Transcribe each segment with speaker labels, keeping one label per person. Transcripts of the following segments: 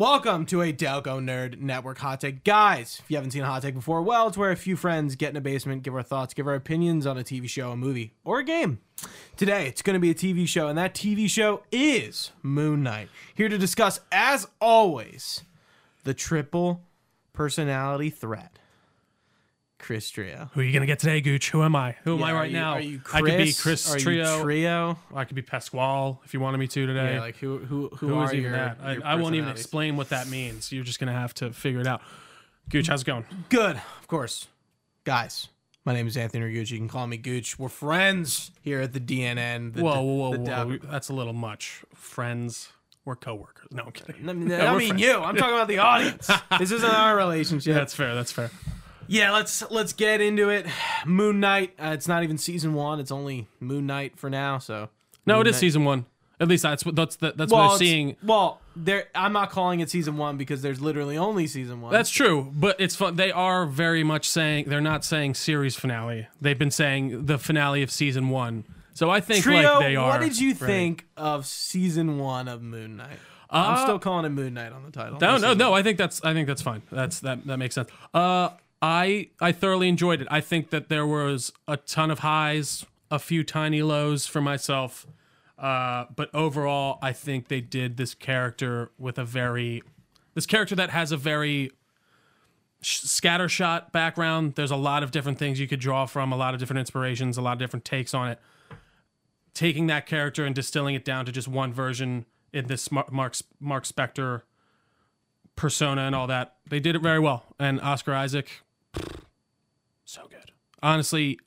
Speaker 1: Welcome to a Delco Nerd Network Hot Take. Guys, if you haven't seen a hot take before, well, it's where a few friends get in a basement, give our thoughts, give our opinions on a TV show, a movie, or a game. Today, it's going to be a TV show, and that TV show is Moon Knight. Here to discuss, as always, the triple personality threat. Chris Trio.
Speaker 2: Who are you gonna get today, Gooch? Who am I? Who am
Speaker 1: Yeah,
Speaker 2: I
Speaker 1: are
Speaker 2: right
Speaker 1: you-
Speaker 2: now?
Speaker 1: Are you Chris?
Speaker 2: I could be Chris
Speaker 1: Are you
Speaker 2: Trio.
Speaker 1: Trio?
Speaker 2: I could be Pasquale if you wanted me to today.
Speaker 1: Yeah, like who who who,
Speaker 2: Who
Speaker 1: are
Speaker 2: is even
Speaker 1: your,
Speaker 2: that? I,
Speaker 1: your
Speaker 2: I won't even explain what that means. You're just gonna have to figure it out. Gooch, how's it going?
Speaker 1: Good, of course. Guys, my name is Anthony Rigucci. You can call me Gooch. We're friends here at the DNN. The,
Speaker 2: whoa, whoa, whoa,
Speaker 1: the
Speaker 2: whoa!
Speaker 1: Del-
Speaker 2: That's a little much. Friends, we're coworkers. No, I'm kidding.
Speaker 1: I mean,
Speaker 2: No,
Speaker 1: I mean
Speaker 2: friends.
Speaker 1: you. I'm talking about the audience. this isn't our relationship.
Speaker 2: That's fair. That's fair.
Speaker 1: Yeah, let's let's get into it. Moon Knight. Uh, it's not even season one. It's only Moon Knight for now. So
Speaker 2: No,
Speaker 1: Moon
Speaker 2: it is
Speaker 1: Knight-
Speaker 2: season one. At least that's what that's the, that's
Speaker 1: Well,
Speaker 2: what I'm seeing.
Speaker 1: Well, there. I'm not calling it season one because there's literally only season one.
Speaker 2: That's true, but it's fun. They are very much saying they're not saying series finale. They've been saying the finale of season one. So I think
Speaker 1: Trio.
Speaker 2: like they are.
Speaker 1: what did you think of season one of Moon Knight? I'm
Speaker 2: Uh,
Speaker 1: still calling it Moon Knight on the title.
Speaker 2: No, no, no. I think that's I think that's fine. That's that that makes sense. Uh, I I thoroughly enjoyed it. I think that there was a ton of highs, a few tiny lows for myself. Uh, but overall, I think they did this character with a very this character that has a very sh- scattershot background. There's a lot of different things you could draw from, a lot of different inspirations, a lot of different takes on it. Taking that character and distilling it down to just one version in this Mar- Mark Mark Spector persona and all that, they did it very well. And Oscar Isaac, so good. Honestly,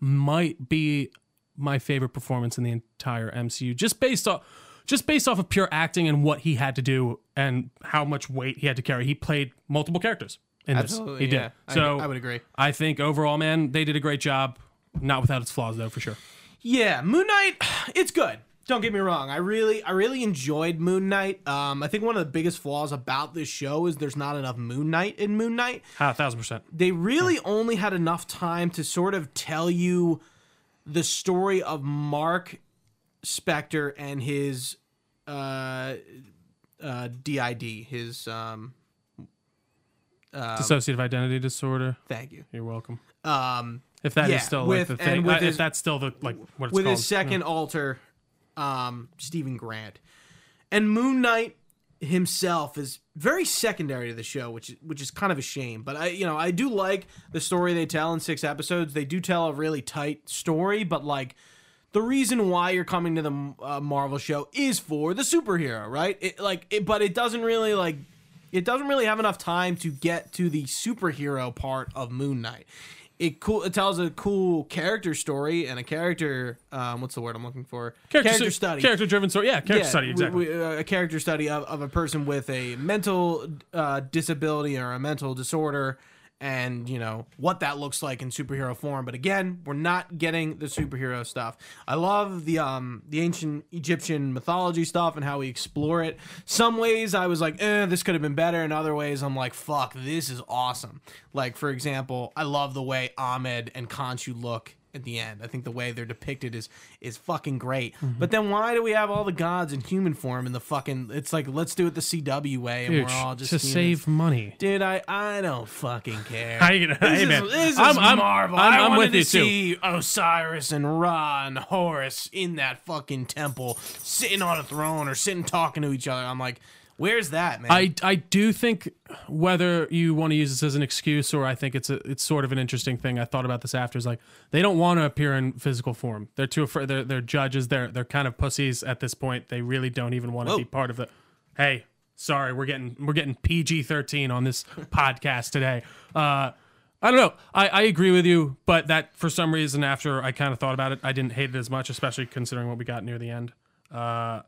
Speaker 2: might be my favorite performance in the entire MCU, just based off just based off of pure acting and what he had to do and how much weight he had to carry. He played multiple characters in
Speaker 1: Absolutely,
Speaker 2: this. He
Speaker 1: yeah.
Speaker 2: did.
Speaker 1: I-
Speaker 2: So
Speaker 1: I would agree.
Speaker 2: I think overall, man, they did a great job. Not without its flaws, though, for sure.
Speaker 1: Yeah, Moon Knight, it's good. Don't get me wrong. I really, I really enjoyed Moon Knight. Um, I think one of the biggest flaws about this show is there's not enough Moon Knight in Moon Knight.
Speaker 2: Ah, a thousand percent.
Speaker 1: They really only had enough time to sort of tell you the story of Mark Spector and his uh, uh, DID, his um,
Speaker 2: Dissociative identity disorder.
Speaker 1: thank you.
Speaker 2: You're welcome.
Speaker 1: Um,
Speaker 2: If that is
Speaker 1: Yeah,
Speaker 2: still
Speaker 1: with-
Speaker 2: like the thing,
Speaker 1: with
Speaker 2: uh,
Speaker 1: his-
Speaker 2: if that's still the like what it's
Speaker 1: with
Speaker 2: called.
Speaker 1: his second alter, um, Steven Grant, and Moon Knight himself is very secondary to the show, which is which is kind of a shame. But I, you know, I do like the story they tell in six episodes. They do tell a really tight story, but like. The reason why you're coming to the uh, Marvel show is for the superhero, right? It, like, it, but it doesn't really like, it doesn't really have enough time to get to the superhero part of Moon Knight. It cool. It tells a cool character story and a character. Um, what's the word I'm looking for?
Speaker 2: character,
Speaker 1: study.
Speaker 2: character driven story. Yeah, character
Speaker 1: Yeah,
Speaker 2: study
Speaker 1: we-
Speaker 2: exactly.
Speaker 1: we- uh, a character study of, of a person with a mental uh, disability or a mental disorder, and you know what that looks like in superhero form. But again, we're not getting the superhero stuff. I love the um the ancient Egyptian mythology stuff and how we explore it. Some ways I was like, eh, this could have been better. In other ways, I'm like, fuck, this is awesome. Like for example, I love the way Ammit and Khonshu look at the end. I think the way they're depicted is is fucking great.
Speaker 2: Mm-hmm.
Speaker 1: But then why do we have all the gods in human form in the fucking? It's like let's do it the CW way, and
Speaker 2: Dude,
Speaker 1: we're all just
Speaker 2: to
Speaker 1: humans.
Speaker 2: save money.
Speaker 1: Dude, I I don't fucking care.
Speaker 2: How you gonna-
Speaker 1: This
Speaker 2: hey,
Speaker 1: is,
Speaker 2: man,
Speaker 1: this is
Speaker 2: I'm- I'm-
Speaker 1: Marvel.
Speaker 2: I'm-
Speaker 1: I
Speaker 2: I'm
Speaker 1: wanted
Speaker 2: with
Speaker 1: to
Speaker 2: too.
Speaker 1: see Osiris and Ra and Horus in that fucking temple, sitting on a throne or sitting talking to each other. I'm like, where's that, man?
Speaker 2: I, I do think whether you want to use this as an excuse or I think it's a it's sort of an interesting thing. I thought about this after is like they don't want to appear in physical form. They're too afraid. They're, they're judges. They're they're kind of pussies at this point. They really don't even want to
Speaker 1: Whoa.
Speaker 2: be part of the. Hey, sorry, we're getting we're getting PG thirteen on this podcast today. Uh, I don't know. I, I agree with you, but that for some reason after I kind of thought about it, I didn't hate it as much, especially considering what we got near the end. Uh,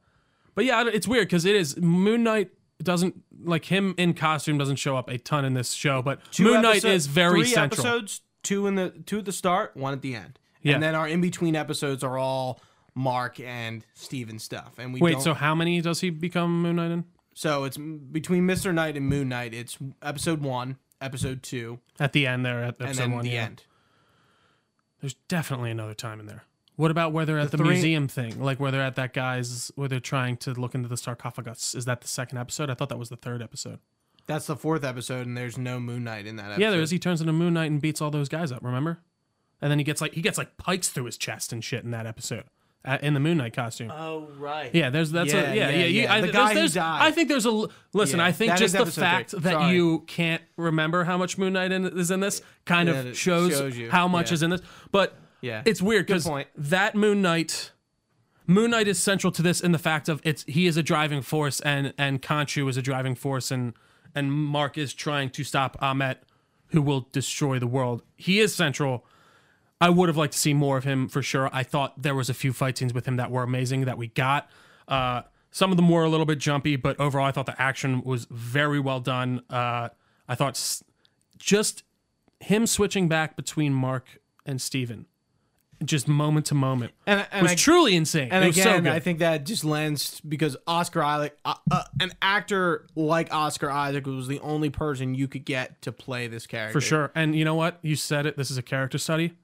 Speaker 2: but yeah, it's weird because it is Moon Knight doesn't like him in costume doesn't show up a ton in this show, but
Speaker 1: Two
Speaker 2: Moon Knight is very
Speaker 1: three
Speaker 2: central.
Speaker 1: episodes, two in the two at the start, one at the end,
Speaker 2: Yeah.
Speaker 1: and then our in between episodes are all Mark and Steven stuff. And we
Speaker 2: Wait, so how many does he become Moon Knight in?
Speaker 1: so it's between Mister Knight and Moon Knight. It's episode one, episode two,
Speaker 2: At the end there, at
Speaker 1: and
Speaker 2: episode
Speaker 1: then
Speaker 2: one,
Speaker 1: the
Speaker 2: yeah.
Speaker 1: end.
Speaker 2: There's definitely another time in there. What about where they're at the,
Speaker 1: three-
Speaker 2: museum thing? Like where they're at that guy's where they're trying to look into the sarcophagus. Is that the second episode? I thought that was the third episode.
Speaker 1: That's the fourth episode, and there's no Moon Knight in that episode.
Speaker 2: Yeah, there is. He turns into Moon Knight and beats all those guys up. Remember? And then he gets like he gets like pikes through his chest and shit in that episode, uh, in the Moon Knight costume.
Speaker 1: Oh right.
Speaker 2: Yeah, there's that's
Speaker 1: Yeah,
Speaker 2: a yeah
Speaker 1: yeah,
Speaker 2: yeah. you-
Speaker 1: yeah.
Speaker 2: I,
Speaker 1: The
Speaker 2: there's-
Speaker 1: guy who
Speaker 2: there's-
Speaker 1: died.
Speaker 2: I think there's a listen.
Speaker 1: Yeah,
Speaker 2: I think
Speaker 1: that
Speaker 2: just the fact
Speaker 1: three.
Speaker 2: that
Speaker 1: Sorry.
Speaker 2: you can't remember how much Moon Knight in, is in this kind
Speaker 1: Yeah,
Speaker 2: of shows,
Speaker 1: shows you.
Speaker 2: how much
Speaker 1: Yeah.
Speaker 2: is in this. But
Speaker 1: Yeah.
Speaker 2: it's weird because that Moon Knight. Moon Knight is central to this in the fact of it's he is a driving force and and Khonshu is a driving force and and Mark is trying to stop Ammit who will destroy the world. He is central. I would have liked to see more of him for sure. I thought there was a few fight scenes with him that were amazing that we got. Uh, some of them were a little bit jumpy, but overall, I thought the action was very well done. Uh, I thought s- just him switching back between Mark and Steven, just moment to moment,
Speaker 1: And, and
Speaker 2: was
Speaker 1: I,
Speaker 2: truly insane.
Speaker 1: and
Speaker 2: it was so
Speaker 1: again,
Speaker 2: good.
Speaker 1: I think that just lends because Oscar Isaac, uh, uh, an actor like Oscar Isaac, was the only person you could get to play this character
Speaker 2: for sure. And you know what? You said it. This is a character study.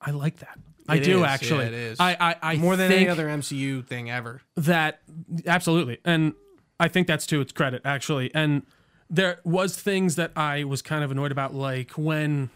Speaker 2: I like that. I do
Speaker 1: is, yeah,
Speaker 2: actually.
Speaker 1: it is.
Speaker 2: I I, I
Speaker 1: more than any other MCU thing ever.
Speaker 2: that absolutely and i think that's to its credit actually and there was things that i was kind of annoyed about like when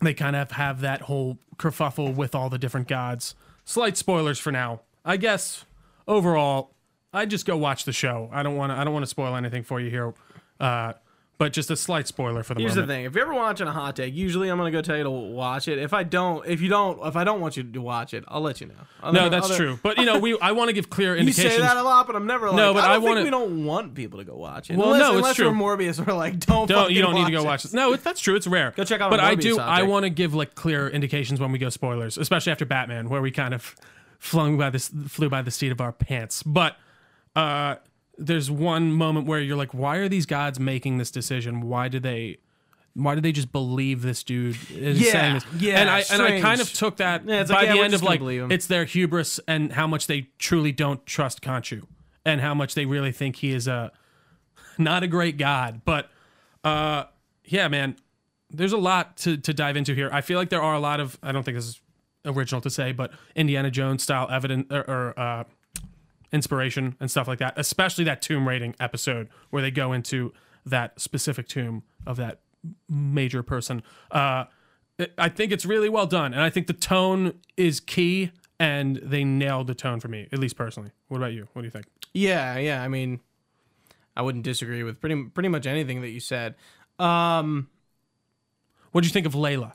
Speaker 2: they kind of have that whole kerfuffle with all the different gods. Slight spoilers for now. I guess overall i just go watch the show. I don't want to i don't want to spoil anything for you here uh, but just a slight spoiler for the
Speaker 1: Here's the thing: if you're ever watching a hot take, usually I'm gonna go tell you to watch it. If I don't, if you don't, if I don't want you to watch it, I'll let you know. Other-
Speaker 2: no that's true but you know we i want to give clear indications.
Speaker 1: You say that a lot, but I'm never like.
Speaker 2: No, but
Speaker 1: I, don't
Speaker 2: I
Speaker 1: think
Speaker 2: wanna-
Speaker 1: we don't want people to go watch it.
Speaker 2: Well,
Speaker 1: unless,
Speaker 2: no, it's
Speaker 1: unless
Speaker 2: true.
Speaker 1: we're Morbius, we're like, don't.
Speaker 2: don't
Speaker 1: fucking
Speaker 2: you don't need to go watch it. No, it, that's true. It's rare.
Speaker 1: Go check out
Speaker 2: But I do. I want to give like clear indications when we go spoilers, especially after Batman, where we kind of flung by this flew by the seat of our pants. But uh, there's one moment where you're like, why are these gods making this decision? Why do they? Why do they just believe this dude is
Speaker 1: Yeah,
Speaker 2: saying this?
Speaker 1: yeah,
Speaker 2: and I and I kind of took that
Speaker 1: Yeah,
Speaker 2: by
Speaker 1: like,
Speaker 2: the end of like it's their hubris and how much they truly don't trust Khonshu and how much they really think he is a not a great god. But uh, yeah, man, there's a lot to, to dive into here. I feel like there are a lot of I don't think this is original to say, but Indiana Jones style evidence or, or uh, inspiration and stuff like that. Especially that tomb raiding episode where they go into that specific tomb of that major person. Uh, I think it's really well done, and I think the tone is key, and they nailed the tone for me, at least personally. What about you? What do you think?
Speaker 1: Yeah, yeah. I mean, I wouldn't disagree with pretty pretty much anything that you said. Um,
Speaker 2: What do you think of Layla?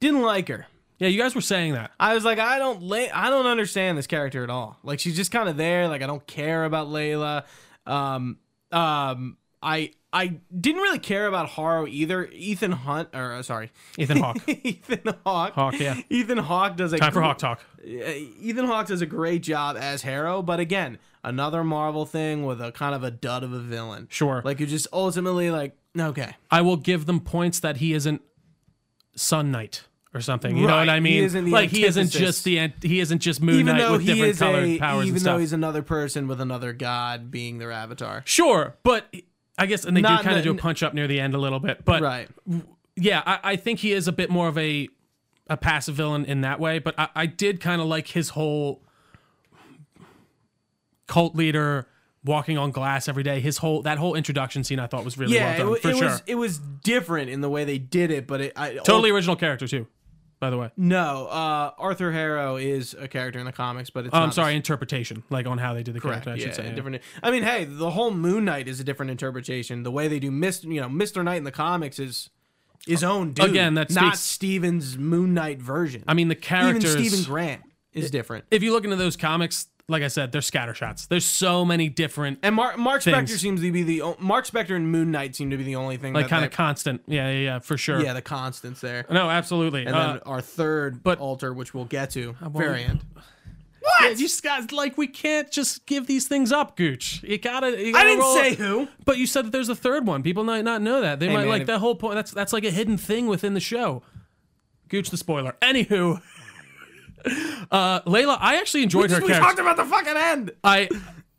Speaker 1: didn't like her.
Speaker 2: Yeah, you guys were saying that.
Speaker 1: I was like, I don't, la- I don't understand this character at all. Like, she's just kind of there. Like, I don't care about Layla. Um, um, I, I didn't really care about Harrow either. Ethan Hunt, or uh, sorry,
Speaker 2: Ethan Hawke.
Speaker 1: Ethan Hawke.
Speaker 2: Hawke, yeah.
Speaker 1: Ethan Hawke does a
Speaker 2: Time for Hawk Talk.
Speaker 1: Ethan Hawke does a great job as Harrow, but again, another Marvel thing with a kind of a dud of a villain.
Speaker 2: Sure.
Speaker 1: Like, you just ultimately like, okay,
Speaker 2: I will give them points that he isn't Sun Knight or something. You know what I
Speaker 1: he
Speaker 2: mean?
Speaker 1: the
Speaker 2: like he isn't just the he isn't just Moon
Speaker 1: even
Speaker 2: Knight with
Speaker 1: he
Speaker 2: different colored
Speaker 1: a,
Speaker 2: powers
Speaker 1: even though he's another person with another god being their avatar.
Speaker 2: Sure, but I guess and they
Speaker 1: Not
Speaker 2: do kind of do a punch up near the end a little bit. But
Speaker 1: Right.
Speaker 2: yeah, I, I think he is a bit more of a a passive villain in that way. But I, I did kind of like his whole cult leader walking on glass every day. His whole that whole introduction scene I thought was really
Speaker 1: Yeah,
Speaker 2: well done
Speaker 1: it,
Speaker 2: for
Speaker 1: it
Speaker 2: sure.
Speaker 1: was it was different in the way they did it, but it I
Speaker 2: totally oh, original character too, by the way.
Speaker 1: no. Uh, Arthur Harrow is a character in the comics, but it's
Speaker 2: Oh, I'm sorry, interpretation, like on how they did the
Speaker 1: Correct.
Speaker 2: character. I
Speaker 1: yeah,
Speaker 2: should say. yeah.
Speaker 1: different. I mean, hey, the whole Moon Knight is a different interpretation. The way they do Mr. You know, Mister Knight in the comics is his own dude.
Speaker 2: Again, that's
Speaker 1: not Steven's Moon Knight version.
Speaker 2: I mean, the
Speaker 1: even
Speaker 2: characters.
Speaker 1: Steven Grant is different.
Speaker 2: if you look into those comics, like I said, they're scattershots. There's so many different,
Speaker 1: And Mark, Mark
Speaker 2: Things.
Speaker 1: Spector seems to be the o- Mark Spector and Moon Knight seem to be the only thing
Speaker 2: like kind of constant. Yeah, yeah, yeah, for sure.
Speaker 1: yeah the constants there.
Speaker 2: No, absolutely.
Speaker 1: And
Speaker 2: Uh,
Speaker 1: then our third
Speaker 2: but-
Speaker 1: alter, which we'll get to, variant.
Speaker 2: Yeah, you just guys like we can't just give these things up, Gooch. You gotta. You
Speaker 1: I
Speaker 2: gotta
Speaker 1: didn't
Speaker 2: roll-
Speaker 1: say who.
Speaker 2: But you said that there's a third one. People might not know that. They might
Speaker 1: man,
Speaker 2: like
Speaker 1: if-
Speaker 2: that whole point. That's that's like a hidden thing within the show. Gooch the spoiler. Anywho, uh, Layla, I actually enjoyed her
Speaker 1: we talked about the fucking end.
Speaker 2: I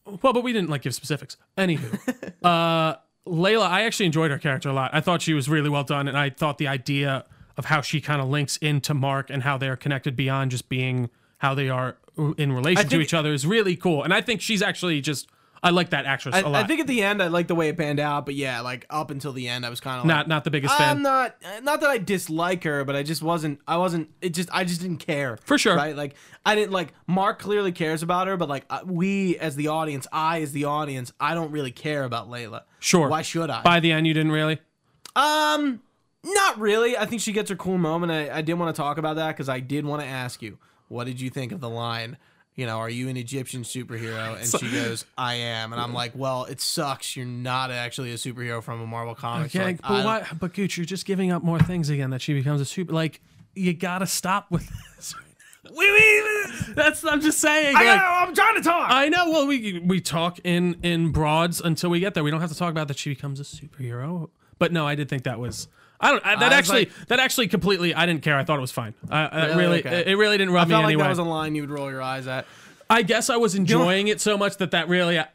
Speaker 2: well, but we didn't like give specifics. Anywho, uh, Layla, I actually enjoyed her character a lot. I thought she was really well done, and I thought the idea of of how she kind of links into Mark and how they're connected beyond just being how they are in relation to each other is really cool. And I think she's actually just I like that actress
Speaker 1: I,
Speaker 2: a lot.
Speaker 1: I think at the end I like the way it panned out, but yeah, like up until the end I was kind of
Speaker 2: not not the biggest fan.
Speaker 1: I'm not not that I dislike her, but I just wasn't I wasn't it just I just didn't care.
Speaker 2: For sure.
Speaker 1: Right? Like I didn't like Mark clearly cares about her, but like uh, we as the audience, I as the audience, I don't really care about Layla.
Speaker 2: Sure.
Speaker 1: Why should I?
Speaker 2: By the end, you didn't really.
Speaker 1: Um not really. I think she gets her cool moment. I, I did want to talk about that because I did want to ask you, what did you think of the line? You know, are you an Egyptian superhero? And she goes, I am. And I'm like, well, it sucks. You're not actually a superhero from a Marvel comic.
Speaker 2: Yeah,
Speaker 1: like,
Speaker 2: but why? But Gooch, you're just giving up more things again. That she becomes a super. Like you gotta stop with this.
Speaker 1: Wait, wait,
Speaker 2: That's I'm just saying.
Speaker 1: I
Speaker 2: like,
Speaker 1: I'm trying to talk.
Speaker 2: I know. Well, we we talk in in broads until we get there. We don't have to talk about that she becomes a superhero. But no, I did think that was. I don't. I, that
Speaker 1: was
Speaker 2: actually.
Speaker 1: like-
Speaker 2: that actually completely. I didn't care. I thought it was fine. I, I
Speaker 1: Really?
Speaker 2: really.
Speaker 1: Okay.
Speaker 2: It, it really didn't rub
Speaker 1: I
Speaker 2: me
Speaker 1: felt like
Speaker 2: anyway.
Speaker 1: that was a line you would roll your eyes at.
Speaker 2: I guess I was enjoying it so much that that really. uh,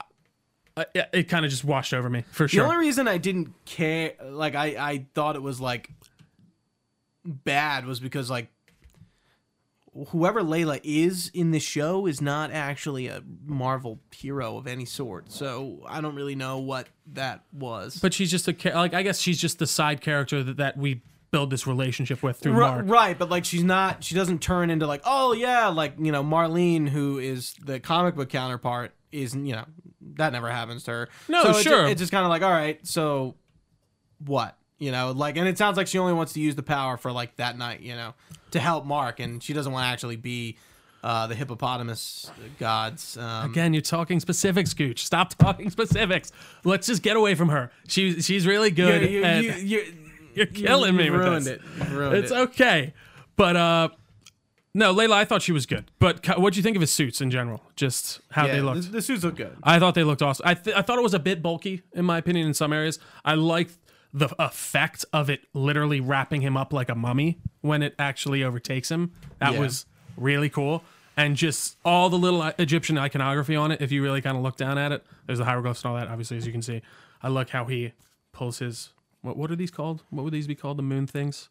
Speaker 2: uh, it, it kind of just washed over me for sure.
Speaker 1: The only reason I didn't care, like I, I thought it was like bad, was because like whoever Layla is in the show is not actually a Marvel hero of any sort. So I don't really know what that was.
Speaker 2: but she's just a like. I guess she's just the side character that, that we build this relationship with through
Speaker 1: Ri-
Speaker 2: Mark.
Speaker 1: Right, but like she's not. She doesn't turn into like, oh yeah, like you know Marlene, who is the comic book counterpart, is you know that never happens to her.
Speaker 2: No,
Speaker 1: so it's
Speaker 2: sure.
Speaker 1: It's just kind of like, all right, so what? You know, like, and it sounds like she only wants to use the power for like that night, you know, to help Mark, and she doesn't want to actually be uh, the hippopotamus gods. Um,
Speaker 2: Again, you're talking specifics, Gooch. Stop talking specifics. Let's just get away from her. She she's really
Speaker 1: you,
Speaker 2: good.
Speaker 1: you,
Speaker 2: and
Speaker 1: you, you,
Speaker 2: you're killing
Speaker 1: you
Speaker 2: me with
Speaker 1: ruined
Speaker 2: this.
Speaker 1: it. Ruined
Speaker 2: It's
Speaker 1: it.
Speaker 2: okay, but uh, no, Layla, I thought she was good. But what do you think of his suits in general? Just how
Speaker 1: Yeah,
Speaker 2: they
Speaker 1: the,
Speaker 2: looked.
Speaker 1: the suits look good.
Speaker 2: I thought they looked awesome. I th- I thought it was a bit bulky in my opinion in some areas. I liked the effect of it literally wrapping him up like a mummy when it actually overtakes him. That
Speaker 1: Yeah.
Speaker 2: was really cool. And just all the little Egyptian iconography on it. If you really kind of look down at it, there's the hieroglyphs and all that. Obviously, as you can see, I like how he pulls his. What what are these called? What would these be called? The moon things.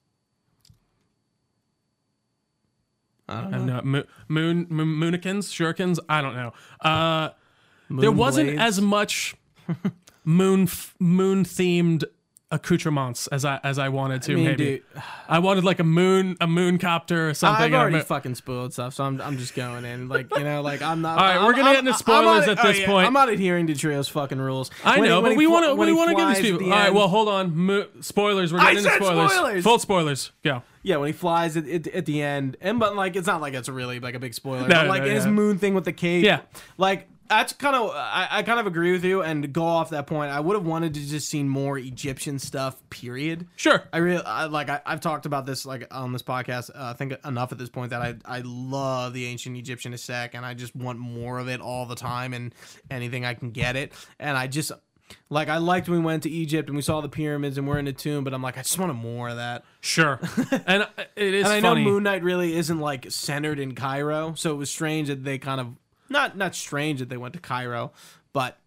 Speaker 1: I don't know.
Speaker 2: know mo- moon, moon moonikins, shurikens. I don't know. Uh, there wasn't
Speaker 1: Moonblades.
Speaker 2: as much moon f- moon themed accoutrements as I as I wanted to.
Speaker 1: I mean,
Speaker 2: maybe
Speaker 1: dude,
Speaker 2: I wanted like a moon a moon copter or something.
Speaker 1: I've already fucking spoiled stuff, so I'm, I'm just going in. Like, you know, like I'm not.
Speaker 2: All right,
Speaker 1: I'm-
Speaker 2: we're gonna
Speaker 1: I'm-
Speaker 2: get into spoilers
Speaker 1: not-
Speaker 2: at oh, this
Speaker 1: oh, yeah,
Speaker 2: point.
Speaker 1: I'm not adhering to Trio's fucking rules.
Speaker 2: I
Speaker 1: When
Speaker 2: know,
Speaker 1: when
Speaker 2: but we want to we want to give these people.
Speaker 1: the
Speaker 2: All right, well, hold on. Mo- spoilers. We're
Speaker 1: I
Speaker 2: getting into
Speaker 1: said
Speaker 2: spoilers.
Speaker 1: spoilers!
Speaker 2: Full spoilers. Go.
Speaker 1: yeah, when he flies at, at, at the end, and but like it's not like it's really like a big spoiler.
Speaker 2: No,
Speaker 1: but like
Speaker 2: no,
Speaker 1: his
Speaker 2: yeah.
Speaker 1: moon thing with the cape.
Speaker 2: Yeah.
Speaker 1: like that's kind of I, I kind of agree with you. And go off that point, I would have wanted to just seen more Egyptian stuff. Period.
Speaker 2: Sure.
Speaker 1: I really I, like. I, I've talked about this like on this podcast. Uh, I think enough at this point that I I love the ancient Egyptian aesthetic, and I just want more of it all the time, and anything I can get it. And I just like I liked when we went to Egypt and we saw the pyramids and we're in a tomb, but I'm like I just wanted more of that.
Speaker 2: Sure. and it is
Speaker 1: And I
Speaker 2: funny.
Speaker 1: know Moon Knight really isn't like centered in Cairo, so it was strange that they kind of not not strange that they went to Cairo, but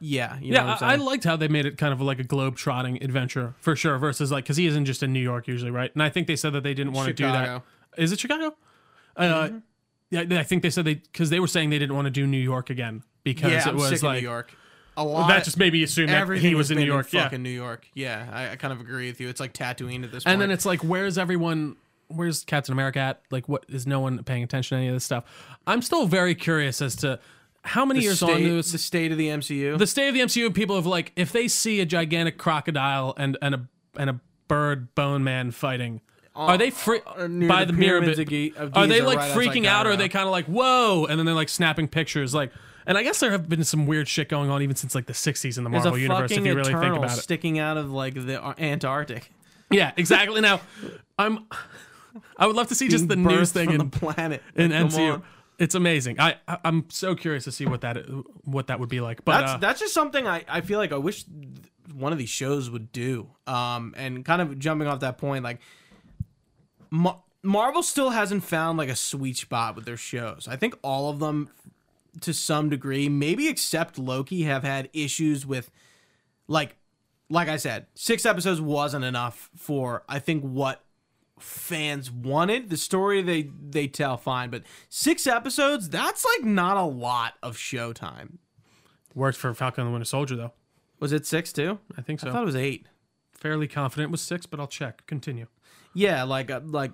Speaker 1: yeah, you know
Speaker 2: Yeah,
Speaker 1: what I'm
Speaker 2: I, I liked how they made it kind of like a globe trotting adventure for sure. Versus like because he isn't just in New York usually, right? And I think they said that they didn't want to do that.
Speaker 1: Mm-hmm.
Speaker 2: It Chicago? Uh, yeah, I think they said they because they were saying they didn't want to do New York again because
Speaker 1: yeah,
Speaker 2: it
Speaker 1: I'm
Speaker 2: was like
Speaker 1: New York. A lot.
Speaker 2: that just made me assume that he was in New York. yeah,
Speaker 1: fucking New York. Yeah, I, I kind of agree with you. It's like Tatooine at this point.
Speaker 2: and then it's like, where's everyone? Where's Captain America at? Like, what is no one paying attention to any of this stuff? I'm still very curious as to how many
Speaker 1: the
Speaker 2: years
Speaker 1: state,
Speaker 2: on this
Speaker 1: the state of the MCU.
Speaker 2: the state of the MCU, people have like, if they see a gigantic crocodile and and a and a bird bone man fighting, are they free
Speaker 1: uh,
Speaker 2: by
Speaker 1: the
Speaker 2: the, mirror?
Speaker 1: of
Speaker 2: are they like
Speaker 1: right
Speaker 2: freaking out, or are they kind of like whoa, and then they're like snapping pictures, like? And I guess there have been some weird shit going on even since like the '60s in the Marvel universe, if you really think about it.
Speaker 1: sticking out of like the Antarctic.
Speaker 2: Yeah, exactly. Now, I'm. I would love to see just the news thing in
Speaker 1: the planet
Speaker 2: in
Speaker 1: Like,
Speaker 2: MCU.
Speaker 1: on.
Speaker 2: It's amazing. I, I I'm so curious to see what that what that would be like. But
Speaker 1: That's
Speaker 2: uh,
Speaker 1: that's just something I, I feel like I wish one of these shows would do. Um, and kind of jumping off that point, like Ma- Marvel still hasn't found like a sweet spot with their shows. I think all of them, to some degree, maybe except Loki, have had issues with, like, like I said, six episodes wasn't enough for I think what fans wanted. The story they they tell fine, but six episodes that's like not a lot of showtime.
Speaker 2: Worked for Falcon and the Winter Soldier though.
Speaker 1: Was it six too?
Speaker 2: I think so.
Speaker 1: I thought it was eight.
Speaker 2: Fairly confident it was six, but I'll check. Continue.
Speaker 1: Yeah, like uh, like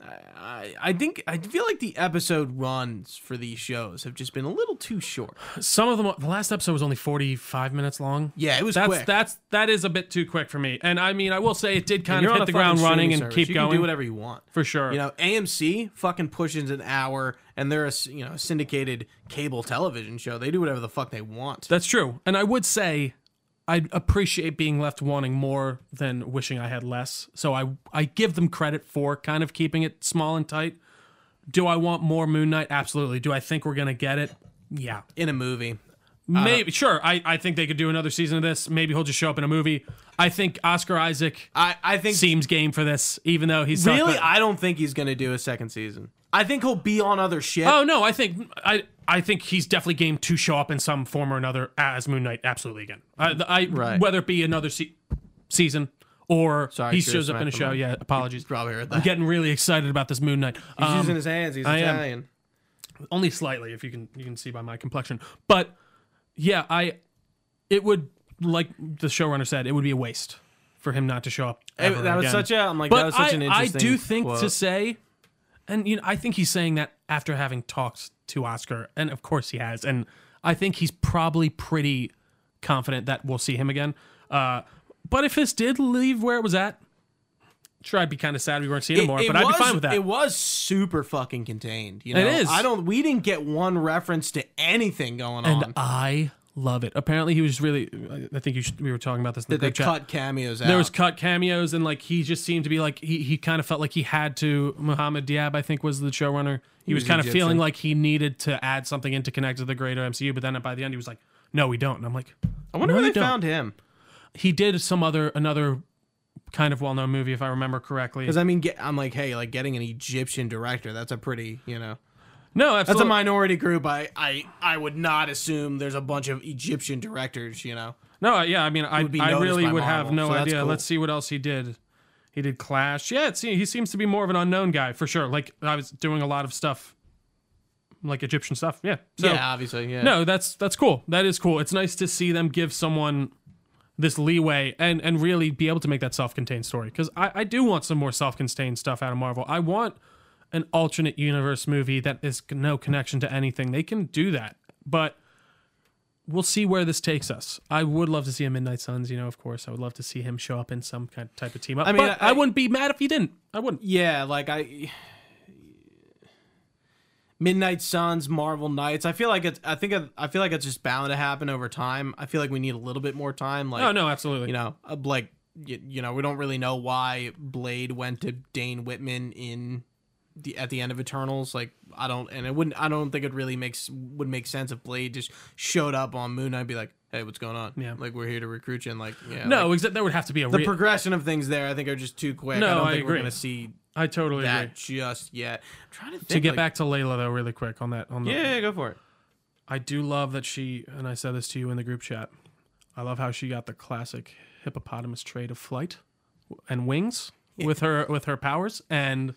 Speaker 1: I I think I feel like the episode runs for these shows have just been a little too short.
Speaker 2: Some of them. The last episode was only forty-five minutes long.
Speaker 1: Yeah, it was
Speaker 2: That's
Speaker 1: quick.
Speaker 2: that's that is a bit too quick for me. And I mean, I will say it did kind
Speaker 1: You're
Speaker 2: of hit the ground running and
Speaker 1: service.
Speaker 2: keep
Speaker 1: you
Speaker 2: going
Speaker 1: Can do whatever you want.
Speaker 2: for sure.
Speaker 1: You know, AMC fucking pushes an hour, and they're a you know syndicated cable television show. They do whatever the fuck they want.
Speaker 2: That's true. And I would say I appreciate being left wanting more than wishing I had less. So I I give them credit for kind of keeping it small and tight. Do I want more Moon Knight? Absolutely. Do I think we're gonna get it? Yeah.
Speaker 1: in a movie.
Speaker 2: Maybe sure. I, I think they could do another season of this. Maybe he'll just show up in a movie. I think Oscar Isaac
Speaker 1: I I think
Speaker 2: seems game for this, even though he's
Speaker 1: really I don't think he's gonna do a second season. I think he'll be on other shit.
Speaker 2: Oh no, I think I I think he's definitely game to show up in some form or another as Moon Knight. Absolutely again. I, I
Speaker 1: Right.
Speaker 2: whether it be another se- season or
Speaker 1: Sorry,
Speaker 2: he shows up in a show. Yeah, apologies.
Speaker 1: Probably heard
Speaker 2: I'm getting really excited about this Moon Knight.
Speaker 1: He's
Speaker 2: Um,
Speaker 1: using his hands. He's
Speaker 2: I am.
Speaker 1: Italian.
Speaker 2: only slightly, if you can you can see by my complexion. But yeah, I it would like the showrunner said, it would be a waste for him not to show up. Ever
Speaker 1: that was such a. I'm like
Speaker 2: but
Speaker 1: that was such
Speaker 2: I,
Speaker 1: an
Speaker 2: I do think
Speaker 1: quote.
Speaker 2: to say, and you know, I think he's saying that after having talked to Oscar, and of course he has, and I think he's probably pretty confident that we'll see him again. Uh, but if this did leave where it was at, sure, I'd be kind of sad we weren't seeing him more, but I'd be fine with that.
Speaker 1: It was super fucking contained. You know?
Speaker 2: It is.
Speaker 1: I don't. We didn't get one reference to anything going
Speaker 2: and
Speaker 1: on.
Speaker 2: I love it. Apparently, he was really. I think you should, we were talking about this in the
Speaker 1: they cut cameos out?
Speaker 2: There was cut cameos, and like he just seemed to be like he, he kind of felt like he had to. Mohamed Diab, I think, was the showrunner. He, was,
Speaker 1: was
Speaker 2: kind of feeling like he needed to add something in to connect to the greater MCU, but then by the end he was like, "No, we don't." And I'm like,
Speaker 1: I wonder
Speaker 2: No,
Speaker 1: where
Speaker 2: they
Speaker 1: they
Speaker 2: don't.
Speaker 1: found him.
Speaker 2: he did some other another kind of well-known movie, if I remember correctly.
Speaker 1: Because I mean, get, I'm like, hey, like getting an Egyptian director. That's a pretty, you know,
Speaker 2: No,
Speaker 1: that's a minority group. I, I, I would not assume there's a bunch of Egyptian directors. You know,
Speaker 2: No, yeah, I mean, I, I really would have no
Speaker 1: so
Speaker 2: idea.
Speaker 1: cool.
Speaker 2: Let's see what else he did. He did Clash. Yeah, it's, he seems to be more of an unknown guy for sure. Like I was doing a lot of stuff, like Egyptian stuff. Yeah. So,
Speaker 1: yeah, obviously, yeah.
Speaker 2: No, that's that's cool. That is cool. It's nice to see them give someone this leeway and and really be able to make that self-contained story. Because I, I do want some more self-contained stuff out of Marvel. I want an alternate universe movie that is no connection to anything. They can do that, but we'll see where this takes us. I would love to see a Midnight Suns. You know, of course, I would love to see him show up in some kind of type of team up.
Speaker 1: I mean,
Speaker 2: but I,
Speaker 1: I-
Speaker 2: wouldn't be mad if he didn't. I wouldn't.
Speaker 1: Yeah, like I Midnight Suns, Marvel Knights. I feel like it's. I think. I feel like it's just bound to happen over time. I feel like we need a little bit more time. Like,
Speaker 2: Oh no, absolutely.
Speaker 1: you know, uh, like you, you know, we don't really know why Blade went to Dane Whitman in the at the end of Eternals. Like, I don't, and it wouldn't. I don't think it really makes would make sense if Blade just showed up on Moon Knight, and be like, "Hey, what's going on?
Speaker 2: Yeah.
Speaker 1: like we're here to recruit you." And like, yeah,
Speaker 2: no,
Speaker 1: like,
Speaker 2: exa- there would have to be a.
Speaker 1: the
Speaker 2: re-
Speaker 1: progression of things there, I think, are just too quick.
Speaker 2: No,
Speaker 1: I don't
Speaker 2: I
Speaker 1: think we're
Speaker 2: agree.
Speaker 1: gonna see
Speaker 2: I totally agree.
Speaker 1: just yet. I'm trying to think.
Speaker 2: To get
Speaker 1: like-
Speaker 2: back to Layla though, really quick on that on the
Speaker 1: yeah, yeah, go for it.
Speaker 2: I do love that she, and I said this to you in the group chat. I love how she got the classic hippopotamus trait of flight and wings with her with her powers, and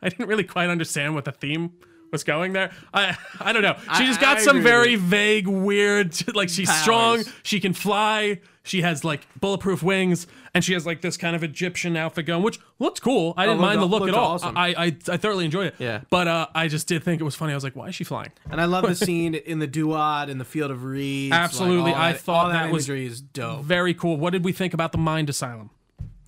Speaker 2: I didn't really quite understand what the theme was going there. I I don't know. She just got
Speaker 1: I
Speaker 2: some very vague, weird. Like she's
Speaker 1: Powers.
Speaker 2: strong, she can fly, she has like bulletproof wings, and she has like this kind of Egyptian outfit going, which looks cool. I didn't
Speaker 1: looked
Speaker 2: mind the look at all.
Speaker 1: awesome.
Speaker 2: I, I I thoroughly enjoyed it.
Speaker 1: Yeah.
Speaker 2: But uh, I just did think it was funny. I was like, why is she flying?
Speaker 1: And I love the scene in the Duat in the Field of Reeds.
Speaker 2: Absolutely.
Speaker 1: all
Speaker 2: I
Speaker 1: that-
Speaker 2: thought
Speaker 1: that,
Speaker 2: that was-
Speaker 1: is dope.
Speaker 2: Very cool. What did we think about the Mind Asylum?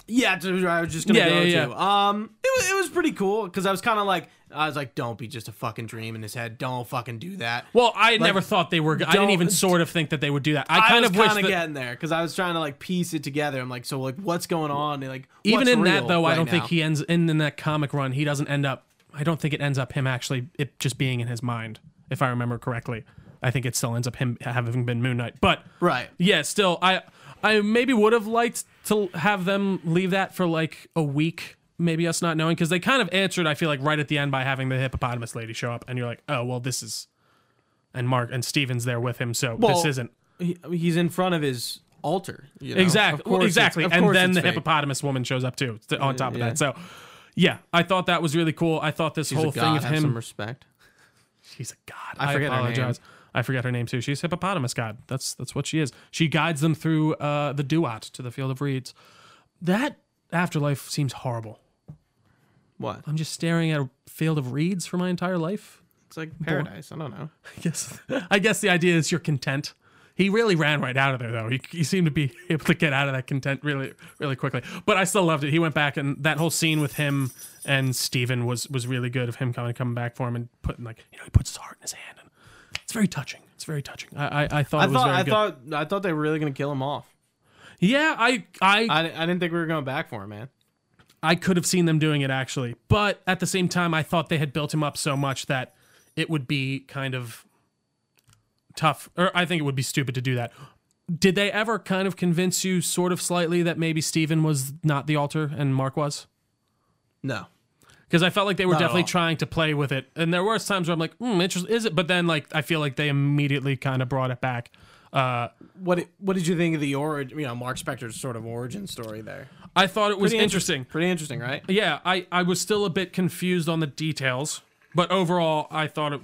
Speaker 1: Yeah, I was just gonna
Speaker 2: Yeah,
Speaker 1: go
Speaker 2: yeah,
Speaker 1: to. Um, it was it was pretty cool because I was kind of like I was like, don't be just a fucking dream in his head. Don't fucking do that.
Speaker 2: Well, I never thought they were. I didn't even sort of think that they would do that. I
Speaker 1: I,
Speaker 2: kind of wish
Speaker 1: kind of
Speaker 2: that.
Speaker 1: getting there because I was trying to like piece it together. I'm like, so like, what's going on? And, like,
Speaker 2: even in that though, I don't think he ends in, in that comic run. He doesn't end up. I don't think it ends up him actually it just being in his mind, if I remember correctly. I think it still ends up him having been Moon Knight. But
Speaker 1: Right.
Speaker 2: yeah, still, I I maybe would have liked to have them leave that for like a week. Maybe us not knowing because they kind of answered. I feel like right at the end by having the hippopotamus lady show up, and you're like, oh well, this is, and Mark and Steven's there with him, so this isn't.
Speaker 1: He, he's in front of his altar. You know?
Speaker 2: Exactly. Exactly. And then the
Speaker 1: fake.
Speaker 2: hippopotamus woman shows up too to- on top of
Speaker 1: yeah.
Speaker 2: that. So, yeah, I thought that was really cool. I thought this
Speaker 1: She's
Speaker 2: whole thing of
Speaker 1: have some
Speaker 2: him.
Speaker 1: respect.
Speaker 2: She's a god.
Speaker 1: I forget her name.
Speaker 2: apologize. I forget her name too. She's hippopotamus god. That's that's what she is. She guides them through uh, the duat to the field of reeds. That afterlife seems horrible.
Speaker 1: What?
Speaker 2: I'm just staring at a field of reeds for my entire life.
Speaker 1: It's like paradise. I don't know.
Speaker 2: I guess I guess the idea is you're content. He really ran right out of there though. He, he seemed to be able to get out of that content really really quickly. But I still loved it. He went back and that whole scene with him and Steven was was really good of him coming coming back for him and putting like you know he puts his heart in his hand and it's very touching. It's very touching. I I, I thought
Speaker 1: I
Speaker 2: it was
Speaker 1: thought
Speaker 2: very
Speaker 1: I
Speaker 2: good.
Speaker 1: thought I thought they were really gonna kill him off.
Speaker 2: yeah, I I
Speaker 1: I, I didn't think we were going back for him, man.
Speaker 2: I could have seen them doing it actually, but at the same time, I thought they had built him up so much that it would be kind of tough, or I think it would be stupid to do that. Did they ever kind of convince you, sort of slightly, that maybe Steven was not the alter and Mark was?
Speaker 1: No.
Speaker 2: Because I felt like they were
Speaker 1: Not
Speaker 2: definitely trying to play with it, and there were times where I'm like, "Hmm, interesting, is it?" But then, like, I feel like they immediately kind of brought it back. Uh,
Speaker 1: What What did you think of the origin? You know, Mark Spector's sort of origin story there.
Speaker 2: I thought it was
Speaker 1: Pretty
Speaker 2: interesting.
Speaker 1: Pretty interesting, right?
Speaker 2: yeah, I, I was still a bit confused on the details, but overall, I thought it,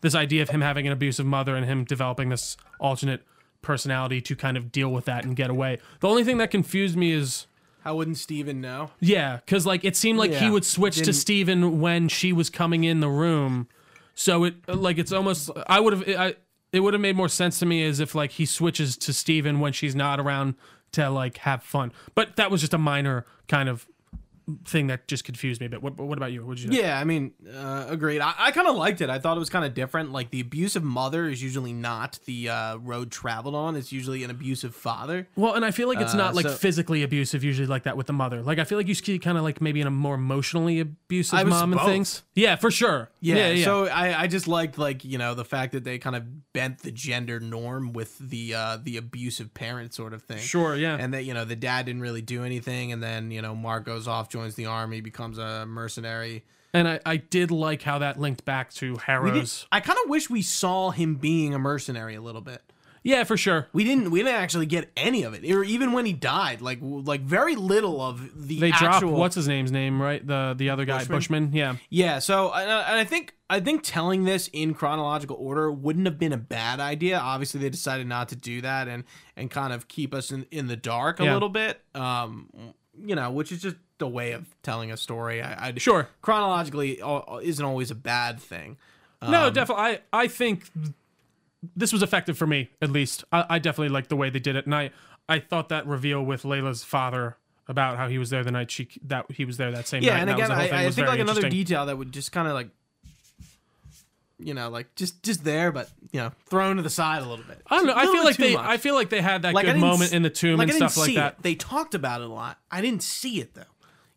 Speaker 2: this idea of him having an abusive mother and him developing this alternate personality to kind of deal with that and get away. The only thing that confused me is,
Speaker 1: How wouldn't Steven know?
Speaker 2: yeah, because like it seemed like he would switch to Steven when she was coming in the room, so it like it's almost I would have I it would have made more sense to me as if like he switches to Steven when she's not around to like have fun. But that was just a minor kind of thing that just confused me. But what, what about you? What did you? think?
Speaker 1: Yeah, I mean, uh, agreed. I, I kind of liked it. I thought it was kind of different. Like the abusive mother is usually not the uh, road traveled on. It's usually an abusive father.
Speaker 2: Well, and I feel like it's
Speaker 1: Uh,
Speaker 2: not like
Speaker 1: so-
Speaker 2: physically abusive usually like that with the mother. Like I feel like you see kind of like maybe in a more emotionally abusive mom and things. Yeah, for sure.
Speaker 1: Yeah,
Speaker 2: yeah, yeah.
Speaker 1: So I, I just liked like you know the fact that they kind of bent the gender norm with the uh, the abusive parent sort of thing.
Speaker 2: sure, yeah.
Speaker 1: And that you know the dad didn't really do anything, and then you know Mark goes off, joins the army, becomes a mercenary.
Speaker 2: And I, I did like how that linked back to Harrow's.
Speaker 1: I kind of wish we saw him being a mercenary a little bit.
Speaker 2: Yeah, for sure.
Speaker 1: We didn't. We didn't actually get any of it, or even when he died. Like, like very little of the
Speaker 2: They dropped what's his name's name, right? The the other guy,
Speaker 1: Bushman?
Speaker 2: Bushman. Yeah.
Speaker 1: Yeah. So, and I and I think I think telling this in chronological order wouldn't have been a bad idea. Obviously, they decided not to do that and and kind of keep us in in the dark a
Speaker 2: Yeah.
Speaker 1: little bit. Um, you know, which is just a way of telling a story. I, I
Speaker 2: Sure.
Speaker 1: chronologically uh, isn't always a bad thing.
Speaker 2: No,
Speaker 1: Um,
Speaker 2: definitely. I I think this was effective for me at least. I, I definitely liked the way they did it, and I I thought that reveal with Layla's father about how he was there the night she that he was there that same
Speaker 1: Yeah,
Speaker 2: night.
Speaker 1: and
Speaker 2: that was
Speaker 1: again,
Speaker 2: the whole
Speaker 1: I,
Speaker 2: thing
Speaker 1: I
Speaker 2: was
Speaker 1: think like another detail that would just kind of like, you know, like just just there, but you know, thrown to the side a little bit.
Speaker 2: I don't know. I feel like they.
Speaker 1: much.
Speaker 2: I feel like they had that
Speaker 1: Like,
Speaker 2: good moment in the tomb
Speaker 1: like,
Speaker 2: and stuff like that.
Speaker 1: It. They talked about it a lot. I didn't see it though.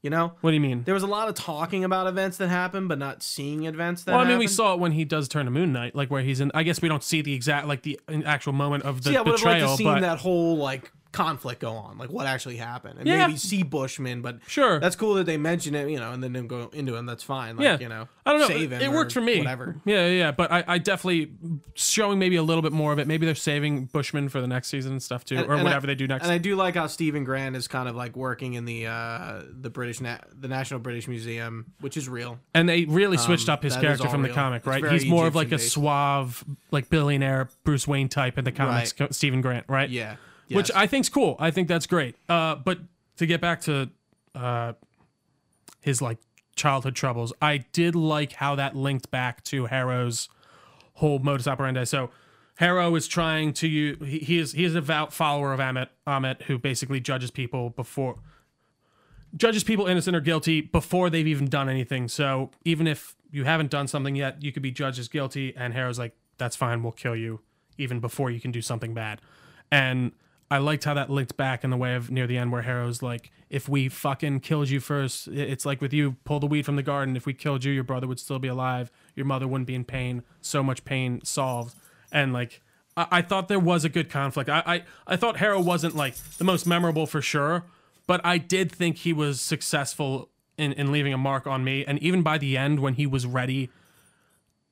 Speaker 1: You know,
Speaker 2: What do you mean?
Speaker 1: there was a lot of talking about events that happened, but not seeing events that.
Speaker 2: Well, I mean, we saw it when he does turn to Moon Knight, like where he's in. I guess we don't see the exact, like the actual moment of the
Speaker 1: See, I would have liked to
Speaker 2: but
Speaker 1: seen that whole like conflict go on, like what actually happened, and
Speaker 2: Yeah.
Speaker 1: maybe see Bushman. But
Speaker 2: Sure.
Speaker 1: that's cool that they mention it, you know, and then don't go into him. That's fine. Like,
Speaker 2: yeah,
Speaker 1: you know,
Speaker 2: I don't know.
Speaker 1: Save
Speaker 2: it
Speaker 1: him
Speaker 2: it worked for me.
Speaker 1: Whatever.
Speaker 2: Yeah, yeah. But I, I definitely showing maybe a little bit more of it. Maybe they're saving Bushman for the next season and stuff too, or
Speaker 1: and I-
Speaker 2: whatever they do next.
Speaker 1: And I do like how Steven Grant is kind of like working in the uh, the British Na- the National British Museum, which is real.
Speaker 2: And they really switched
Speaker 1: Um,
Speaker 2: up his character from the comic, right? He's more of like a
Speaker 1: Egyptian-based.
Speaker 2: suave, like billionaire Bruce Wayne type in the comics,
Speaker 1: Right.
Speaker 2: Steven Grant, right?
Speaker 1: Yeah,
Speaker 2: Which
Speaker 1: Yes.
Speaker 2: I think's cool. I think that's great. Uh, but to get back to uh, his like childhood troubles, I did like how that linked back to Harrow's whole modus operandi. So Harrow is trying to use he, he is he is a devout follower of Ammit Ammit who basically judges people before judges people innocent or guilty before they've even done anything. So even if you haven't done something yet, you could be judged as guilty. And Harrow's like, that's fine, we'll kill you even before you can do something bad. And I liked how that linked back in the way of near the end where Harrow's like, if we fucking killed you first, it's like with you, pull the weed from the garden. If we killed you, your brother would still be alive. Your mother wouldn't be in pain. So much pain solved. And like, I, I thought there was a good conflict. I, I, I thought Harrow wasn't like the most memorable for sure, but I did think he was successful in, in leaving a mark on me. And even by the end, when he was ready,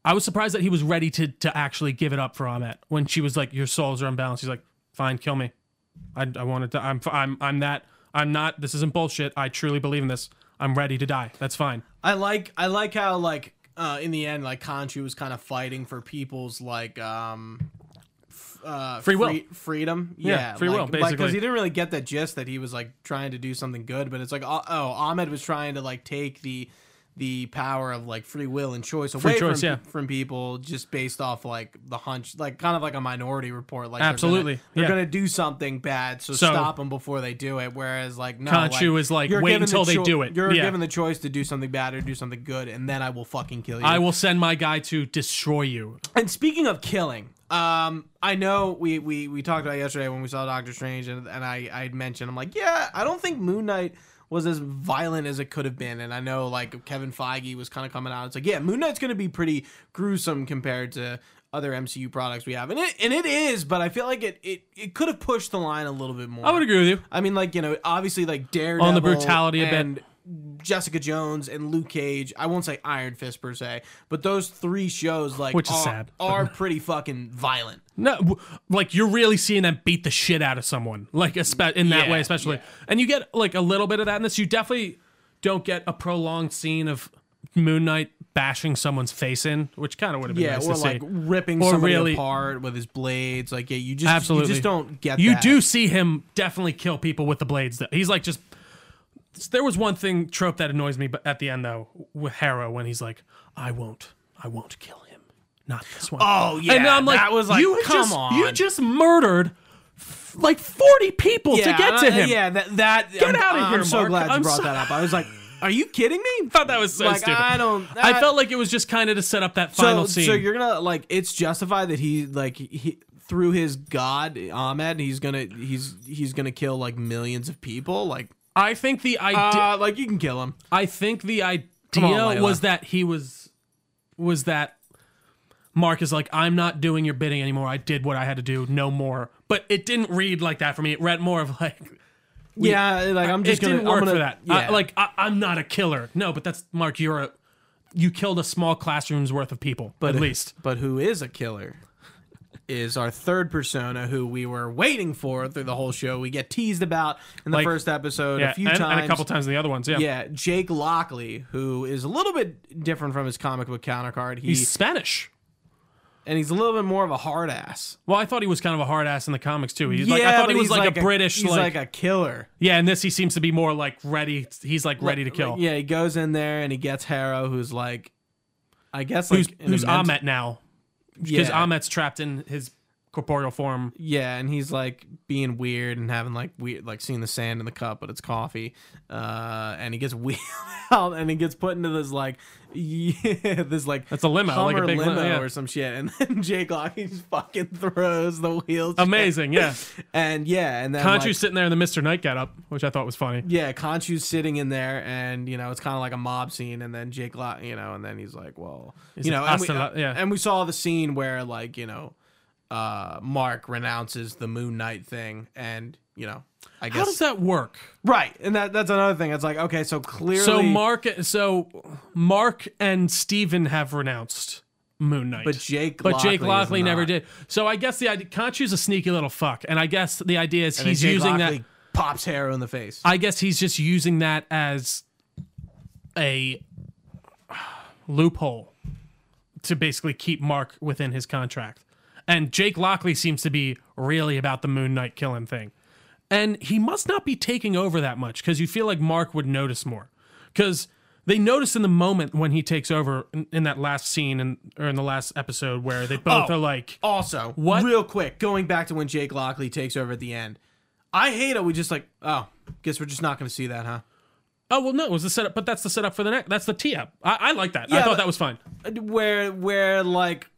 Speaker 2: I was surprised that he was ready to to actually give it up for Ammit. When she was like, "Your souls are unbalanced," he's like, "Fine, kill me." I, I wanted to. I'm I'm I'm that. I'm not. This isn't bullshit. I truly believe in this. I'm ready to die. That's fine.
Speaker 1: I like I like how like uh, in the end like Khonshu was kind of fighting for people's like um f- uh,
Speaker 2: Free will.
Speaker 1: freedom.
Speaker 2: Yeah,
Speaker 1: Yeah,
Speaker 2: free will, basically
Speaker 1: because
Speaker 2: basically.
Speaker 1: he didn't really get that gist that he was like trying to do something good, but it's like oh, oh Ammit was trying to like take the the power of like free will and choice away
Speaker 2: choice,
Speaker 1: from
Speaker 2: yeah.
Speaker 1: from people just based off like the hunch, like kind of like a minority report. Like they're gonna-
Speaker 2: Absolutely,
Speaker 1: they're
Speaker 2: yeah.
Speaker 1: gonna do something bad, so,
Speaker 2: So-
Speaker 1: stop them before they do it. Whereas like no,
Speaker 2: Khonshu
Speaker 1: like,
Speaker 2: is like,
Speaker 1: you're
Speaker 2: wait
Speaker 1: given the
Speaker 2: until they do it.
Speaker 1: You're
Speaker 2: Yeah.
Speaker 1: given the choice to do something bad or do something good, and then I will fucking kill you.
Speaker 2: I will send my guy to destroy you.
Speaker 1: And speaking of killing, um, I know we, we, we talked about yesterday when we saw Doctor Strange, and, and I I mentioned I'm like, yeah, I don't think Moon Knight was as violent as it could have been, and I know like Kevin Feige was kind of coming out. It's like, yeah, Moon Knight's going to be pretty gruesome compared to other MCU products we have, and it and it is, but I feel like it it, it could have pushed the line a little bit more.
Speaker 2: I would agree with you.
Speaker 1: I mean, like you know, obviously like Daredevil
Speaker 2: On the brutality a bit.
Speaker 1: and Jessica Jones and Luke Cage. I won't say Iron Fist per se, but those three shows like
Speaker 2: Which is
Speaker 1: are,
Speaker 2: sad.
Speaker 1: are pretty fucking violent.
Speaker 2: No, like you're really seeing them beat the shit out of someone, like espe- in that
Speaker 1: Yeah,
Speaker 2: way, especially.
Speaker 1: yeah.
Speaker 2: And you get like a little bit of that in this. You definitely don't get a prolonged scene of Moon Knight bashing someone's face in, which kind of would have been
Speaker 1: Yeah,
Speaker 2: nice
Speaker 1: or like
Speaker 2: see.
Speaker 1: ripping
Speaker 2: Or
Speaker 1: somebody
Speaker 2: really-
Speaker 1: apart with his blades. Like yeah, you just
Speaker 2: Absolutely,
Speaker 1: you just don't get.
Speaker 2: You
Speaker 1: that.
Speaker 2: do see him definitely kill people with the blades. That he's like just. There was one thing trope that annoys me, but at the end though, with Harrow when he's like, "I won't, I won't kill him, not this one."
Speaker 1: Oh yeah,
Speaker 2: and I'm like,
Speaker 1: that was like,
Speaker 2: you
Speaker 1: come
Speaker 2: just,
Speaker 1: on.
Speaker 2: you just murdered f- like 40 people to get to
Speaker 1: uh,
Speaker 2: him.
Speaker 1: Yeah, that that.
Speaker 2: Get
Speaker 1: I'm,
Speaker 2: outta
Speaker 1: I'm
Speaker 2: here,
Speaker 1: so
Speaker 2: Mark.
Speaker 1: glad you
Speaker 2: I'm
Speaker 1: brought
Speaker 2: so-
Speaker 1: that up. I was like, are you kidding me?
Speaker 2: I thought that was so
Speaker 1: Like,
Speaker 2: stupid.
Speaker 1: I don't-
Speaker 2: I
Speaker 1: that-
Speaker 2: felt like it was just kind of to set up that final
Speaker 1: so,
Speaker 2: scene.
Speaker 1: So you're gonna like it's justified that he like he through his god Ammit he's gonna he's he's gonna kill like millions of people like
Speaker 2: I think the idea.
Speaker 1: uh, like you can kill him.
Speaker 2: I think the idea
Speaker 1: Layla.
Speaker 2: was that he was was that Mark is like, I'm not doing your bidding anymore. I did what I had to do, no more. But it didn't read like that for me. It read more of like
Speaker 1: Yeah, like I'm just
Speaker 2: it
Speaker 1: gonna
Speaker 2: didn't
Speaker 1: I'm
Speaker 2: work
Speaker 1: gonna-
Speaker 2: for that.
Speaker 1: Yeah,
Speaker 2: I- like I, I'm not a killer. No, but that's Mark. You're a you killed a small classroom's worth of people,
Speaker 1: but
Speaker 2: at least.
Speaker 1: But who is a killer? Is our third persona who we were waiting for through the whole show. We get teased about in the
Speaker 2: Like-
Speaker 1: first episode
Speaker 2: Yeah,
Speaker 1: a few
Speaker 2: and,
Speaker 1: times.
Speaker 2: and a couple times in the other ones. Yeah,
Speaker 1: Yeah, Jake Lockley, who is a little bit different from his comic book counterpart. He,
Speaker 2: he's Spanish.
Speaker 1: and he's a little bit more of a hard ass.
Speaker 2: Well, I thought he was kind of a hard ass in the comics too. He's like I thought he was
Speaker 1: he's
Speaker 2: like, a British
Speaker 1: He's
Speaker 2: like,
Speaker 1: like, a killer.
Speaker 2: yeah. and this, he seems to be more like ready. He's like ready to kill.
Speaker 1: Like, yeah, he goes in there and he gets Harrow, who's like, I guess like
Speaker 2: who's who's
Speaker 1: immense-
Speaker 2: Ammit now? Because
Speaker 1: Yeah.
Speaker 2: Ammit's trapped in his corporeal form.
Speaker 1: Yeah, and he's like being weird and having like weird, like seeing the sand in the cup, but it's coffee. Uh, and he gets wheeled out and he gets put into this like, yeah, this like
Speaker 2: That's a limo, like a big
Speaker 1: limo
Speaker 2: yeah.
Speaker 1: or some shit. And then Jake Lockley just fucking throws the wheels.
Speaker 2: Amazing, yeah.
Speaker 1: And yeah, and then
Speaker 2: Khonshu's
Speaker 1: like,
Speaker 2: sitting there in the Mister Knight getup, which I thought was funny.
Speaker 1: yeah, Khonshu's sitting in there, and you know it's kind of like a mob scene, and then Jake, Lock, you know, and then he's like, well, you know,
Speaker 2: like,
Speaker 1: and we,
Speaker 2: la-" yeah.
Speaker 1: and we saw the scene where like you know, uh, Mark renounces the Moon Knight thing, and you know, I guess
Speaker 2: How does that work?
Speaker 1: right, and that that's another thing. It's like okay, so clearly,
Speaker 2: So Mark, so Mark and Steven have renounced Moon Knight.
Speaker 1: but Jake,
Speaker 2: But Jake Lockley never did. So I guess the idea, Khonshu's a sneaky little fuck, and I guess the idea is
Speaker 1: And
Speaker 2: he's using
Speaker 1: Lockley
Speaker 2: that.
Speaker 1: pops Harrow in the face.
Speaker 2: I guess he's just using that as a loophole to basically keep Mark within his contract. And Jake Lockley seems to be really about the Moon Knight killing thing. And he must not be taking over that much because you feel like Mark would notice more. Because they notice in the moment when he takes over in, in that last scene in, or in the last episode where they both
Speaker 1: Oh.
Speaker 2: are like,
Speaker 1: Also,
Speaker 2: What?
Speaker 1: real quick, going back to when Jake Lockley takes over at the end, I hate it. We just like, oh, guess we're just not going to see that, huh?
Speaker 2: oh, well, no, it was the setup, but that's the setup for the next. That's the tee up. I, I like that. I thought that was fine.
Speaker 1: where where like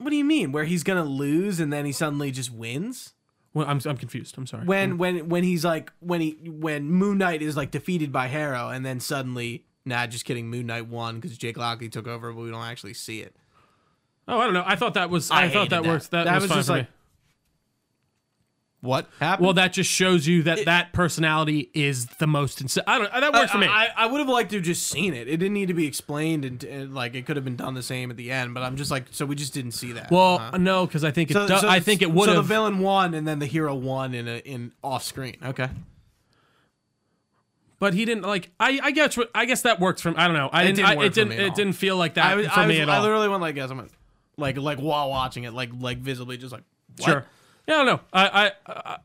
Speaker 1: what do you mean where he's gonna lose and then he suddenly just wins
Speaker 2: Well, I'm, I'm confused. I'm sorry.
Speaker 1: when mm. when when he's like when he when moon knight is like defeated by harrow and then suddenly nah just kidding moon knight won because jake lockley took over but we don't actually see it
Speaker 2: Oh, I don't know. I thought that was. I,
Speaker 1: I
Speaker 2: thought that,
Speaker 1: that.
Speaker 2: worked. That,
Speaker 1: That
Speaker 2: was,
Speaker 1: was just like-
Speaker 2: me.
Speaker 1: What happened.
Speaker 2: Well, that just shows you that that personality is the most. Ins- I don't. That worked for me.
Speaker 1: I, I would have liked to have just seen it. It didn't need to be explained, and, and like it could have been done the same at the end. But I'm just like, so we just didn't see that.
Speaker 2: well,
Speaker 1: Uh-huh.
Speaker 2: no, because I think it.
Speaker 1: So-
Speaker 2: do-
Speaker 1: so-
Speaker 2: I think it would
Speaker 1: So the villain won, and then the hero won in a in off screen. Okay,
Speaker 2: but he didn't like. I. I guess. I guess that works for. I don't know. I
Speaker 1: It
Speaker 2: didn't.
Speaker 1: didn't
Speaker 2: I, it didn't. It didn't feel like that
Speaker 1: I, was,
Speaker 2: for
Speaker 1: I,
Speaker 2: me
Speaker 1: was,
Speaker 2: at
Speaker 1: I literally went like, guess I'm gonna- like like while watching it, like like visibly, just like what?
Speaker 2: Sure. Yeah, I don't know. I, I I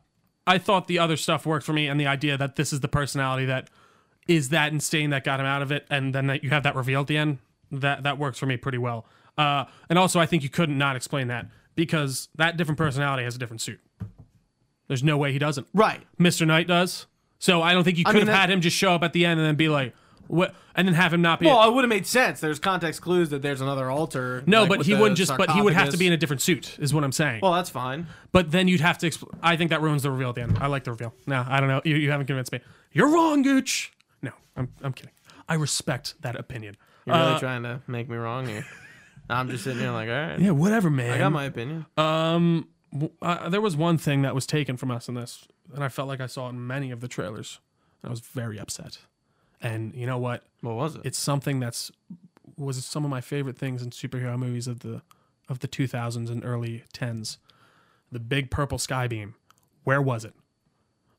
Speaker 2: I thought the other stuff worked for me, and the idea that this is the personality that is that insane that got him out of it, and then that you have that reveal at the end. That that works for me pretty well. Uh, and also, I think you couldn't not explain that because that different personality has a different suit. There's no way he doesn't.
Speaker 1: Right.
Speaker 2: Mr. Knight does. So I don't think you could
Speaker 1: mean,
Speaker 2: have
Speaker 1: that-
Speaker 2: had him just show up at the end and then be like, what, and then have him not be.
Speaker 1: Well, it would have made sense. There's context clues that there's another alter.
Speaker 2: no,
Speaker 1: like,
Speaker 2: but he wouldn't just. But he would have to be in a different suit, is what I'm saying.
Speaker 1: Well, that's fine.
Speaker 2: But then you'd have to. Expl- I think that ruins the reveal at the end. I like the reveal. No, I don't know. You, you haven't convinced me. You're wrong, Gooch. No, I'm, I'm kidding. I respect that opinion.
Speaker 1: You're really
Speaker 2: Uh,
Speaker 1: trying to make me wrong here. I'm just sitting here like, all right,
Speaker 2: yeah, whatever, man.
Speaker 1: I got my opinion.
Speaker 2: Um, uh, there was one thing that was taken from us in this, and I felt like I saw it in many of the trailers. and I was very upset. And you know what?
Speaker 1: what was it?
Speaker 2: It's something that's was some of my favorite things in superhero movies of the of the 2000s and early 10s. The big purple sky beam. Where was it?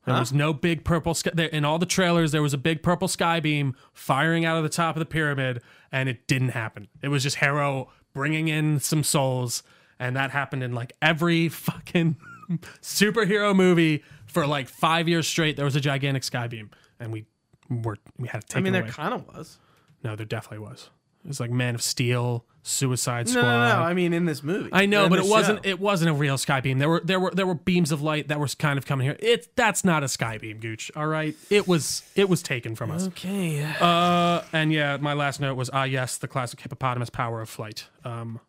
Speaker 2: There
Speaker 1: Huh?
Speaker 2: was no big purple sky. There, in all the trailers, there was a big purple sky beam firing out of the top of the pyramid, and it didn't happen. It was just Harrow bringing in some souls, and that happened in like every fucking superhero movie for like five years straight. There was a gigantic sky beam, and we were we had to take
Speaker 1: I mean, there kind of was.
Speaker 2: No, there definitely was. It was like Man of Steel, Suicide Squad.
Speaker 1: no, no. I mean, in this movie.
Speaker 2: I know,
Speaker 1: In
Speaker 2: but it wasn't.
Speaker 1: show.
Speaker 2: It wasn't a real sky beam. There were there were there were beams of light that were kind of coming here. It that's not a sky beam, Gooch. All right, it was it was taken from us.
Speaker 1: Okay.
Speaker 2: Uh, and yeah, my last note was ah yes, the classic hippopotamus power of flight. Um,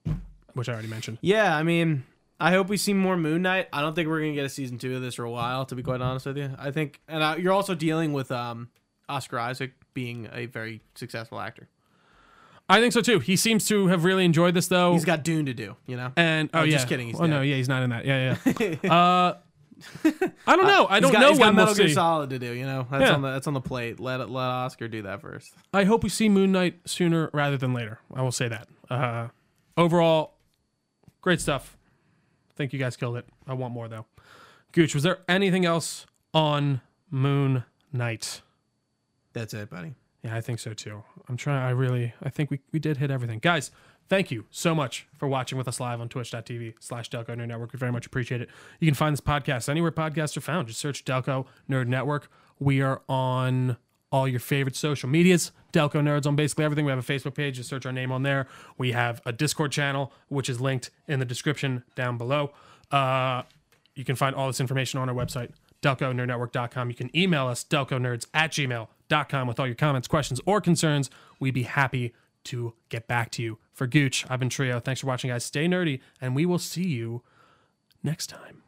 Speaker 2: which I already mentioned.
Speaker 1: Yeah, I mean, I hope we see more Moon Knight. I don't think we're gonna get a season two of this for a while, to be quite honest with you. I think, and uh, you're also dealing with um, Oscar Isaac being a very successful actor.
Speaker 2: I think so too. He seems to have really enjoyed this though.
Speaker 1: He's got Dune to do, you know.
Speaker 2: and oh
Speaker 1: I'm
Speaker 2: yeah,
Speaker 1: just kidding, he's
Speaker 2: oh no, yeah, he's not in that. Yeah, yeah. uh, I don't know. I don't
Speaker 1: got,
Speaker 2: know
Speaker 1: he's got
Speaker 2: when we'll
Speaker 1: Metal Gear
Speaker 2: see.
Speaker 1: Solid to do, you know. That's
Speaker 2: Yeah.
Speaker 1: on the that's on the plate. Let it, let Oscar do that first.
Speaker 2: I hope we see Moon Knight sooner rather than later. I will say that. Uh, overall, great stuff. Think you guys killed it. I want more though. Gooch, was there anything else on Moon Knight?
Speaker 1: That's it, buddy.
Speaker 2: Yeah, I think so too. I'm trying. I really, I think we, we did hit everything. Guys, thank you so much for watching with us live on twitch.tv slash Delco Nerd Network. We very much appreciate it. You can find this podcast anywhere podcasts are found. Just search Delco Nerd Network. We are on all your favorite social medias. Delco Nerds on basically everything. We have a Facebook page. Just search our name on there. We have a Discord channel, which is linked in the description down below. Uh, you can find all this information on our website, delconerdnetwork.com. You can email us, delconerds at gmail.com, with all your comments, questions, or concerns. We'd be happy to get back to you. For Gooch, I've been Trio. Thanks for watching, guys. Stay nerdy, and we will see you next time.